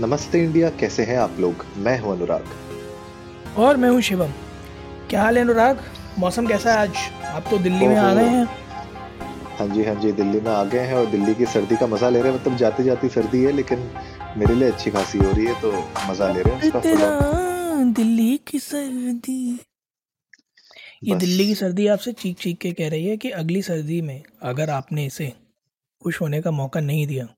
नमस्ते इंडिया कैसे हैं आप लोग? मैं हूँ अनुराग। और मैं हूँ शिवम। क्या हाल है अनुराग? मौसम कैसा है आज? आप तो दिल्ली में आ गए हैं। हाँ जी हाँ जी दिल्ली में आ गए हैं और दिल्ली की सर्दी का मज़ा ले रहे हैं। मतलब जाते जाती सर्दी है लेकिन मेरे लिए अच्छी खासी हो रही है तो मज़ा ले रहे हैं दिल्ली की सर्दी। ये दिल्ली की सर्दी आपसे चीख चीख के कह रही है कि अगली सर्दी में अगर आपने इसे खुश होने का मौका नहीं दिया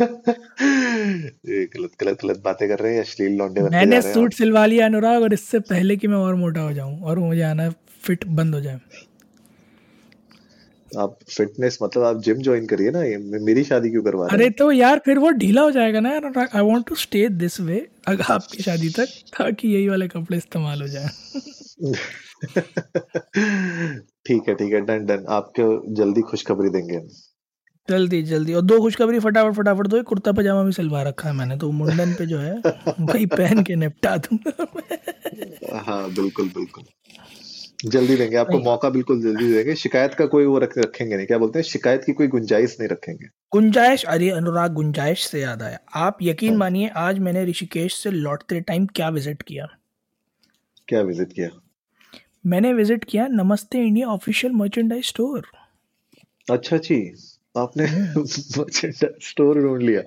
गलत गलत गलत बातें कर रहे हैं अश्लील लौंडे मैंने सूट सिलवा लिया अनुराग और इससे पहले कि मैं और मोटा हो जाऊँ और मुझे आना फिट बंद हो जाए। आप फिटनेस मतलब आप जिम ज्वाइन करिए ना ये मेरी शादी क्यों करवा रहे अरे तो यार फिर वो ढीला हो जाएगा ना यार I want to stay this way अगर आपकी शादी तक ताकि यही वाले कपड़े इस्तेमाल हो जाए। ठीक है ठीक है डन डन आपको जल्दी खुशखबरी देंगे जल्दी जल्दी। और दो खुशखबरी फटाफट फटाफट दो। कुर्ता पजामा भी सिलवा रखा है मैंने तो। मुंडन पे जो है वही पहन के निपटा दूँगा हाँ बिल्कुल बिल्कुल। जल्दी देंगे। आपको मौका बिल्कुल जल्दी देंगे। शिकायत का कोई वो रख, रखेंगे नहीं। क्या बोलते हैं? शिकायत की कोई गुंजाइश नहीं रखेंगे। गुंजाइश? अरे अनुराग गुंजाइश से याद आया। आप यकीन हाँ। मानिए आज मैंने ऋषिकेश से लौटते टाइम क्या विज़िट किया? क्या विज़िट किया? मैंने विज़िट किया नमस्ते इंडिया ऑफिशियल मर्चेंडाइज स्टोर। अच्छा जी। आपने स्टोर ढूंढ लिया।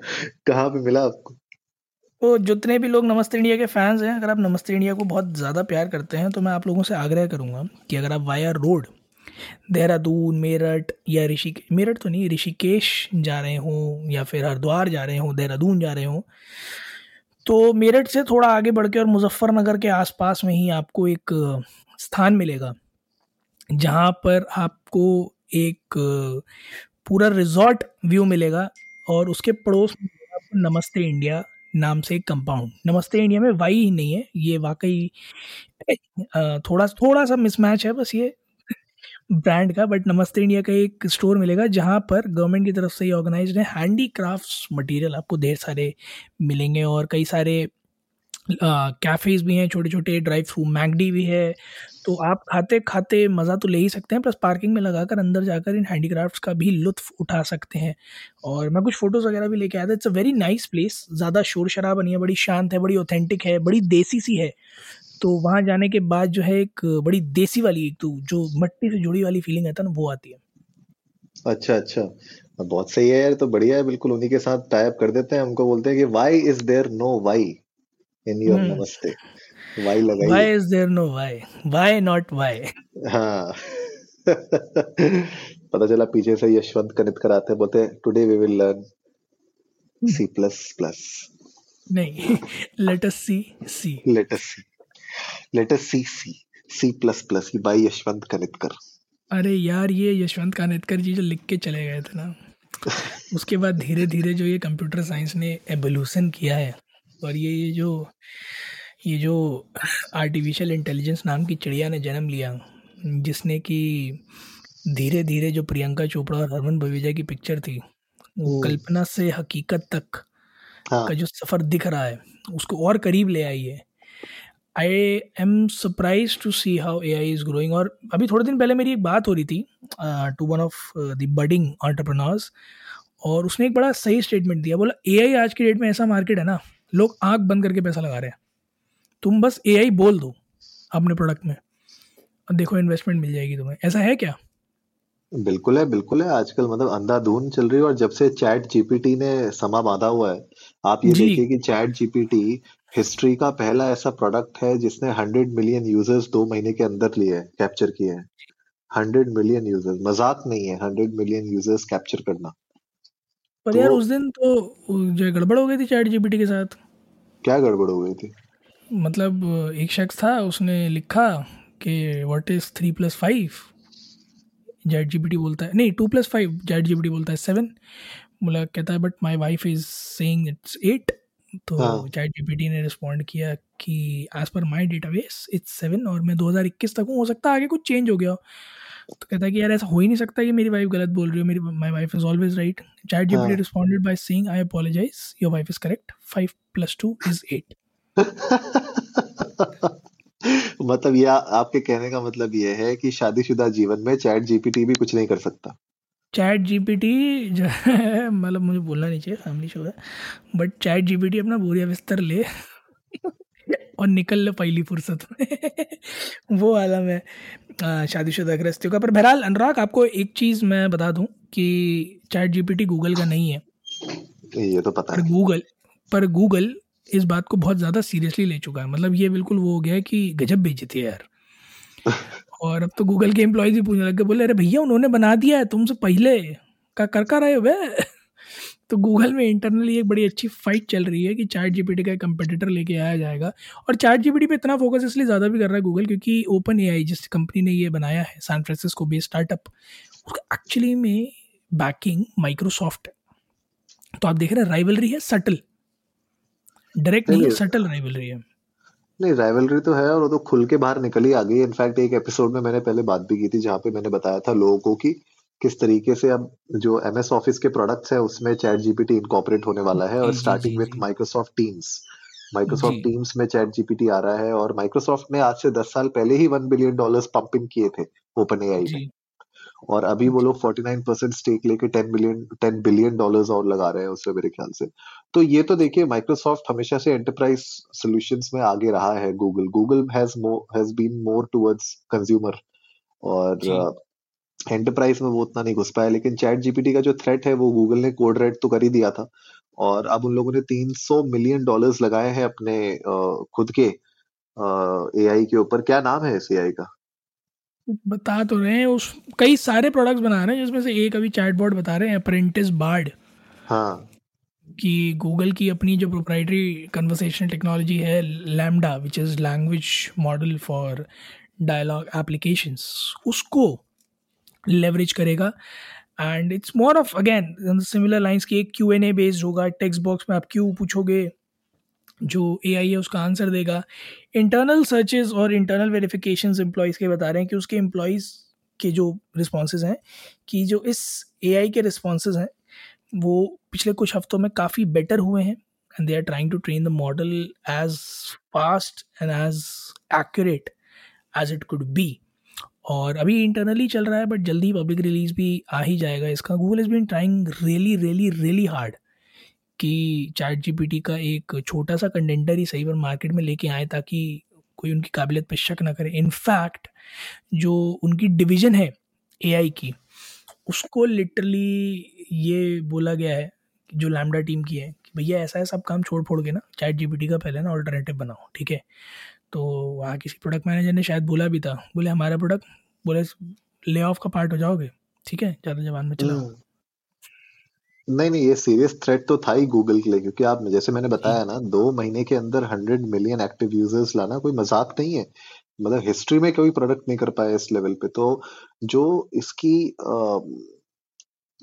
कहाँ पे मिला आपको? तो जितने भी लोग नमस्ते इंडिया के फैंस हैं, अगर आप नमस्ते इंडिया को बहुत ज़्यादा प्यार करते हैं तो मैं आप लोगों से आग्रह करूँगा कि अगर आप वाया रोड देहरादून, मेरठ या ऋषिकेश मेरठ तो नहीं, ऋषिकेश जा रहे हों या फिर हरिद्वार जा रहे हों, देहरादून जा रहे हों तो मेरठ से थोड़ा आगे बढ़ के और मुजफ्फरनगर के आसपास में ही आपको एक, स्थान मिलेगा, जहाँ पर आपको एक पूरा रिजॉर्ट व्यू मिलेगा और उसके पड़ोस नमस्ते इंडिया नाम से एक कंपाउंड नमस्ते इंडिया में वाई ही नहीं है, ये वाकई थोड़ा थोड़ा सा मिसमैच है बस ये ब्रांड का बट नमस्ते इंडिया का एक स्टोर मिलेगा जहाँ पर गवर्नमेंट की तरफ़ से ये ऑर्गेनाइज है। हैंडी क्राफ्ट मटीरियल आपको ढेर सारे मिलेंगे और कई सारे कैफ़ेज़ भी हैं छोटे छोटे ड्राइव थ्रू मैगडी भी है। तो आप खाते खाते मज़ा तो ले ही सकते हैं प्लस पार्किंग में लगाकर अंदर जाकर इन हैंडीक्राफ्ट्स का भी लुत्फ़ उठा सकते हैं। और मैं कुछ फ़ोटोज़ वगैरह भी लेके आया था it's a very nice place ज़्यादा शोर शराबा नहीं है, बड़ी शांत है, बड़ी ऑथेंटिक है, बड़ी देसी सी है। तो वहाँ जाने के बाद जो है एक बड़ी देसी वाली, एक तो जो मट्टी से जुड़ी वाली फीलिंग आता है ना, वो आती है। अच्छा अच्छा। बहुत सही है यार तो बढ़िया है, बिल्कुल उन्हीं के साथ टाइप कर देते हैं, हमको बोलते हैं कि why is there no Y in your नमस्ते। वाई लगाइए। Why is there no why why not why हाँ। पता चला पीछे से यशवंत कनितकर आते बोलते today we will learn C plus plus नहीं let us C C let us C let us C C C plus plus by Yashavant Kanetkar. अरे यार ये यशवंत कानितकर जी जो लिख के चले गए थे ना उसके बाद धीरे धीरे जो ये कंप्यूटर साइंस ने एवोल्यूशन किया है और ये ये जो ये जो आर्टिफिशियल इंटेलिजेंस नाम की चिड़िया ने जन्म लिया जिसने कि धीरे धीरे जो प्रियंका चोपड़ा और हरमन भवेजा की पिक्चर थी वो हम्म। कल्पना से हकीकत तक हाँ. का जो सफ़र दिख रहा है उसको और करीब ले आई है I am surprise to see how A I is growing और अभी थोड़े दिन पहले मेरी एक बात हो रही थी to one of the budding entrepreneurs और उसने एक बड़ा सही स्टेटमेंट दिया बोला ए आई आज की डेट में ऐसा मार्केट है ना लोग आँख बंद करके पैसा लगा रहे हैं। तुम बस एआई बोल दो अपने प्रोडक्ट में। और देखो इन्वेस्टमेंट मिल जाएगी तुम्हें। ऐसा है क्या? बिल्कुल है बिल्कुल है। आजकल मतलब अंधाधुन चल रही है और जब से चैट जीपीटी ने समा बांधा हुआ है आप ये देखिए कि चैट जीपीटी हिस्ट्री का पहला ऐसा प्रोडक्ट है जिसने हंड्रेड मिलियन यूज़र्स दो महीने के अंदर लिए कैप्चर किए हैं। हंड्रेड मिलियन यूज़र्स मज़ाक नहीं है हंड्रेड मिलियन यूज़र्स कैप्चर करना। पर यार तो उस दिन तो जो गड़बड़ हो गई थी चैट जीपीटी के साथ। क्या गड़बड़ हो गई थी? मतलब एक शख्स था उसने लिखा कि what is three plus five jet जी बोलता है नहीं टू प्लस फाइव जेट जी बोलता है सेवन बोला कहता है but my wife is saying it's eight तो चैट हाँ। जी ने रिस्पॉन्ड किया कि as per my database it's seven और मैं 2021 तक हूँ हो सकता है आगे कुछ चेंज हो गया तो कहता है कि यार ऐसा हो ही नहीं सकता कि मेरी वाइफ गलत बोल रही हो मेरी my wife is always right chat G P responded by saying I apologise your wife is correct five plus two is eight मतलब ये आपके कहने का मतलब ये है कि शादीशुदा जीवन में चैट जीपीटी भी कुछ नहीं कर सकता। चैट जीपीटी जो है मतलब मुझे बोलना नहीं चाहिए फैमिली शो है। बट चैट जीपीटी अपना बोरिया बिस्तर ले। और निकल ले पहली फुर्सत। में वो वाला मैं शादीशुदा गृहस्थियों का। पर बहरहाल अनुराग आपको एक चीज़ मैं बता दूँ कि चैट जीपीटी गूगल का नहीं है। ये तो पता पर गूगल पर गूगल इस बात को बहुत ज़्यादा सीरियसली ले चुका है। मतलब ये बिल्कुल वो हो गया है कि गजब बेचती है यार। और अब तो गूगल के एम्प्लॉयज़ ही पूछने लग गए बोले अरे भैया उन्होंने बना दिया है तुमसे पहले का कर कर रहे हो तो गूगल में इंटरनली एक बड़ी अच्छी फाइट चल रही है कि चैट जीपीटी का कंपटीटर लेके आया जाएगा। और चैट जीपीटी पे इतना फोकस इसलिए ज़्यादा भी कर रहा है गूगल क्योंकि ओपन ए जिस कंपनी ने ये बनाया है सैन फ्रांसिस्को बेस्ड स्टार्टअप उसका एक्चुअली में बैकिंग माइक्रोसॉफ्ट है। तो आप देख रहे हैं राइवलरी है सटल डायरेक्ट नहीं सटल राइवलरी है। नहीं राइवलरी तो है और वो तो खुल के बाहर निकल ही आ गई। इनफैक्ट एक एपिसोड में मैंने पहले बात भी की थी जहाँ पे मैंने बताया था लोगों को कि किस तरीके से अब जो एम एस ऑफ़िस के प्रोडक्ट्स है उसमें चैट जीपीटी इनकॉपरेट होने वाला है और starting with Microsoft Teams Microsoft Teams में चैट जीपीटी आ रहा है और माइक्रोसॉफ्ट ने आज से दस साल पहले ही one billion dollars pump in किए थे ओपन ए आई में और अभी वो लोग 49 परसेंट स्टेक लेके ten billion ten billion dollars और लगा रहे हैं उसमें मेरे ख्याल से। तो ये तो देखिए माइक्रोसॉफ्ट हमेशा से एंटरप्राइज सॉल्यूशंस में आगे रहा है Google Google has has been more towards consumer और एंटरप्राइज में वो उतना नहीं घुस पाया लेकिन चैट जीपीटी का जो थ्रेट है वो गूगल ने कोड रेड तो कर ही दिया था। और अब उन लोगों ने 300 मिलियन डॉलर्स लगाए हैं अपने खुद के एआई के ऊपर। क्या नाम है इस एआई का? बता तो रहे हैं उस कई सारे प्रोडक्ट्स बना रहे हैं जिसमें से एक अभी चैटबॉट बता रहे हैं अप्रेंटिस बार्ड हाँ। कि गूगल की अपनी जो प्रोप्राइटरी कन्वर्सेशन टेक्नोलॉजी है LaMDA which is language model for dialogue applications उसको लेवरेज करेगा। And it's more of again similar lines की एक क्यू एन ए बेस्ड होगा टेक्स्ट बॉक्स में आप क्यों पूछोगे, जो ए आई है उसका आंसर देगा। इंटरनल सर्चेज और इंटरनल वेरिफिकेशन एम्प्लॉयज़ के बता रहे हैं कि उसके एम्प्लॉयज़ के जो रिस्पॉन्स हैं, कि जो इस ए आई के रिस्पॉन्स हैं, वो पिछले कुछ हफ्तों में काफ़ी बेटर हुए हैं। And they are trying to train the model as fast and as accurate as it could be और अभी इंटरनली चल रहा है बट जल्दी पब्लिक रिलीज़ भी आ ही जाएगा इसका। Google is been trying really really really hard कि चैट जीपीटी का एक छोटा सा कंटेंटर ही सही पर मार्केट में लेके आए ताकि कोई उनकी काबिलियत पर शक ना करे। इनफैक्ट जो उनकी डिवीज़न है एआई की, उसको लिटरली ये बोला गया है जो लैमडा टीम की है कि भैया ऐसा है सब काम छोड़ फोड़ के ना चैट जीपीटी का पहले ना ऑल्टरनेटिव बनाओ, ठीक है? तो वहाँ किसी प्रोडक्ट मैनेजर ने शायद बोला भी था। बोले, हमारा प्रोडक्ट बोले ले ऑफ़ का पार्ट हो जाओगे। ठीक है? ज़्यादा जबान में चलाओ। हम्म। नहीं नहीं, ये सीरियस थ्रेट तो था ही गूगल के लिए, क्योंकि आप जैसे मैंने बताया ना, दो महीने के अंदर हंड्रेड मिलियन एक्टिव यूज़र्स लाना कोई मज़ाक नहीं है। मतलब हिस्ट्री में कोई प्रोडक्ट नहीं कर पाया इस लेवल पे। तो जो इसकी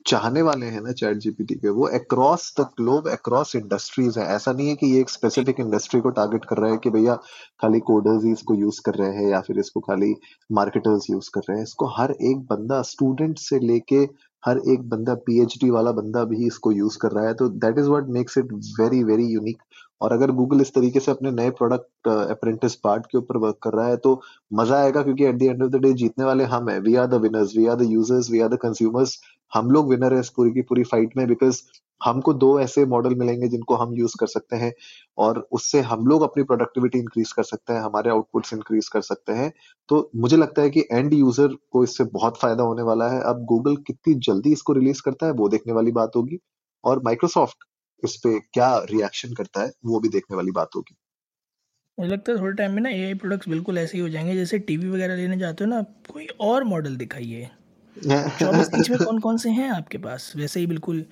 चाहने वाले हैं ना चैट जीपीटी के, वो across the globe across industries है। ऐसा नहीं है कि ये एक स्पेसिफिक इंडस्ट्री को टारगेट कर रहा है कि भैया खाली कोडर्स ही इसको यूज़ कर रहे हैं या फिर इसको खाली मार्केटर्स यूज़ कर रहे हैं। इसको हर एक बंदा स्टूडेंट से लेके हर एक बंदा पीएचडी वाला बंदा भी इसको यूज़ कर रहा है। तो that is what makes it very very unique और अगर गूगल इस तरीके से अपने नए प्रोडक्ट अप्रेंटिस पार्ट के ऊपर वर्क कर रहा है तो मज़ा आएगा क्योंकि at the end of the day जीतने वाले हम हैं। We are the winners we are the users we are the consumers हम लोग विनर है इस पूरी की पूरी फाइट में बिकॉज़ हमको दो ऐसे मॉडल मिलेंगे जिनको हम यूज़ कर सकते हैं और उससे हम लोग अपनी प्रोडक्टिविटी इंक्रीज कर सकते हैं, हमारे आउटपुट्स इंक्रीज कर सकते हैं। तो मुझे लगता है कि एंड यूज़र को इससे बहुत फ़ायदा होने वाला है। अब गूगल कितनी जल्दी इसको रिलीज़ करता है, वो देखने वाली बात होगी और माइक्रोसॉफ्ट इस पे क्या रिएक्शन करता है, वो भी देखने वाली बात होगी। मुझे लगता है थोड़े टाइम में ना ए प्रोडक्ट्स बिल्कुल ऐसे ही हो जाएँगे जैसे टीवी वगैरह लेने जाते हो ना कोई और मॉडल दिखाइए। चौबीस इंच में कौन कौन से हैं आपके पास? वैसे ही बिल्कुल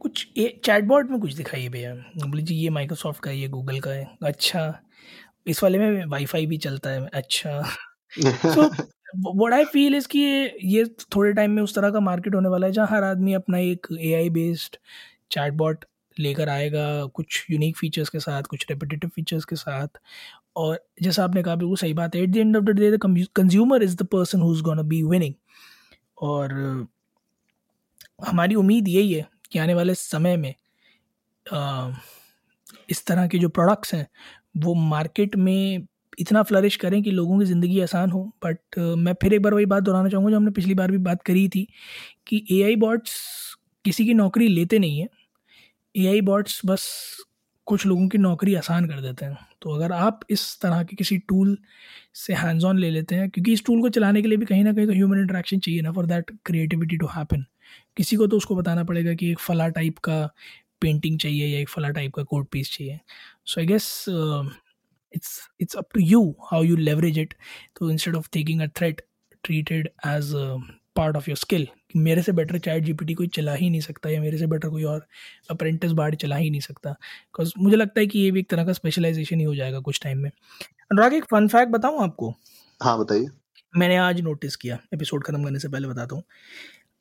कुछ ये चैटबॉट में कुछ दिखाइए भैया। बोले जी ये माइक्रोसॉफ्ट का है ये गूगल का है। अच्छा इस वाले में वाईफाई भी चलता है। अच्छा। So what I feel is कि ये थोड़े टाइम में उस तरह का मार्केट होने वाला है जहाँ हर आदमी अपना एक ए आई बेस्ड चैटबॉट लेकर आएगा कुछ यूनिक फीचर्स के साथ कुछ रेपिटेटिव फीचर्स के साथ। और जैसा आपने कहा बिल्कुल सही बात है। At the end of the day the consumer is the person who is gonna be winning और हमारी उम्मीद यही है कि आने वाले समय में आ, इस तरह के जो प्रोडक्ट्स हैं वो मार्केट में इतना फ्लरिश करें कि लोगों की ज़िंदगी आसान हो। बट मैं फिर एक बार वही बात दोहराना चाहूँगा जो हमने पिछली बार भी बात करी थी कि ए आई बॉट्स किसी की नौकरी लेते नहीं हैं। ए आई बॉट्स बस कुछ लोगों की नौकरी आसान कर देते हैं। तो अगर आप इस तरह के किसी टूल से हैंड्स ऑन ले लेते हैं, क्योंकि इस टूल को चलाने के लिए भी कहीं ना कहीं तो ह्यूमन इंटरेक्शन चाहिए ना for that creativity to happen किसी को तो उसको बताना पड़ेगा कि एक फला टाइप का पेंटिंग चाहिए या एक फला टाइप का कोड पीस चाहिए। So I guess it's it's up to you how you leverage it तो instead of taking a threat treated as part of your skill मेरे से बेटर चैट जीपीटी कोई चला ही नहीं सकता या मेरे से बेटर कोई और अप्रेंटिस बार्ड चला ही नहीं सकता। बिकॉज़ मुझे लगता है कि ये भी एक तरह का स्पेशलाइजेशन ही हो जाएगा कुछ टाइम में। अनुराग एक फन फैक्ट बताऊँ आपको? हाँ बताइए। मैंने आज नोटिस किया एपिसोड खत्म करने से पहले बताता हूँ।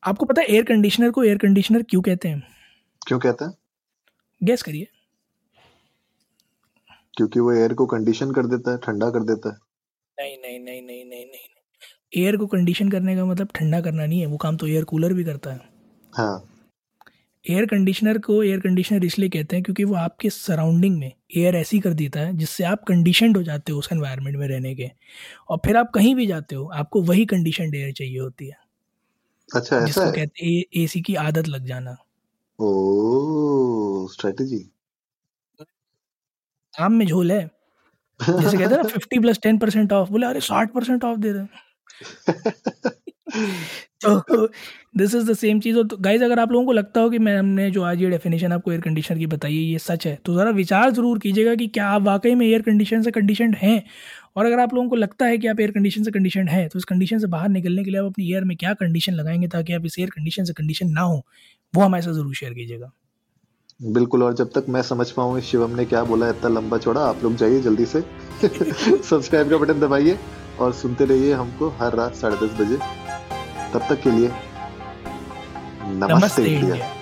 आपको पता है एयर कंडीशनर को एयर कंडीशनर क्यों कहते हैं? क्यों कहते हैं? गैस करिए। क्योंकि वो एयर को कंडीशन कर देता है ठंडा कर देता है। नहीं नहीं नहीं नहीं नहीं नहीं। एयर को कंडीशन करने का मतलब ठंडा करना नहीं है वो काम तो एयर कूलर भी करता है। हाँ। एयर कंडीशनर को एयर कंडीशनर इसलिए कहते हैं क्योंकि वो आपके सराउंडिंग में एयर ऐसी कर देता है जिससे आप कंडीशनड हो जाते हो उस एनवायरनमेंट में रहने के। और फिर आप कहीं भी जाते हो आपको वही कंडीशन एयर चाहिए होती है। अच्छा ऐसा जिसको है? कहते हैं एसी की आदत लग जाना। ओ स्ट्रेटजी आम में झोल है। जैसे कहते हैं ना fifty plus ten percent off बोले अरे साठ परसेंट ऑफ़ दे रहे हैं। तो दिस इज़ द सेम चीज़ तो गाइज़ अगर आप लोगों को लगता हो कि मैं, हमने जो आज ये डेफिनेशन आपको एयर कंडीशनर की बताई है, ये सच है तो ज़रा विचार ज़रूर कीजिएगा कि क्या आप वाकई में एयर कंडीशन से कंडीशन हैं? और अगर आप लोगों को लगता है कि आप एयर कंडीशन से कंडीशन है तो इस कंडीशन से बाहर निकलने के लिए आप अपनी एयर में क्या कंडीशन लगाएँगे ताकि आप इस एयर कंडीशन से कंडीशन ना हो, वो हमारे साथ ज़रूर शेयर कीजिएगा। बिल्कुल, और जब तक मैं समझ पाऊँ शिवम ने क्या बोला इतना लंबा चौड़ा, आप लोग जाइए जल्दी से। सब्सक्राइब का बटन दबाइए। और सुनते रहिए हमको हर रात साढ़े दस बजे। तब तक के लिए नमस्ते, नमस्ते इंडिया। इंडिया।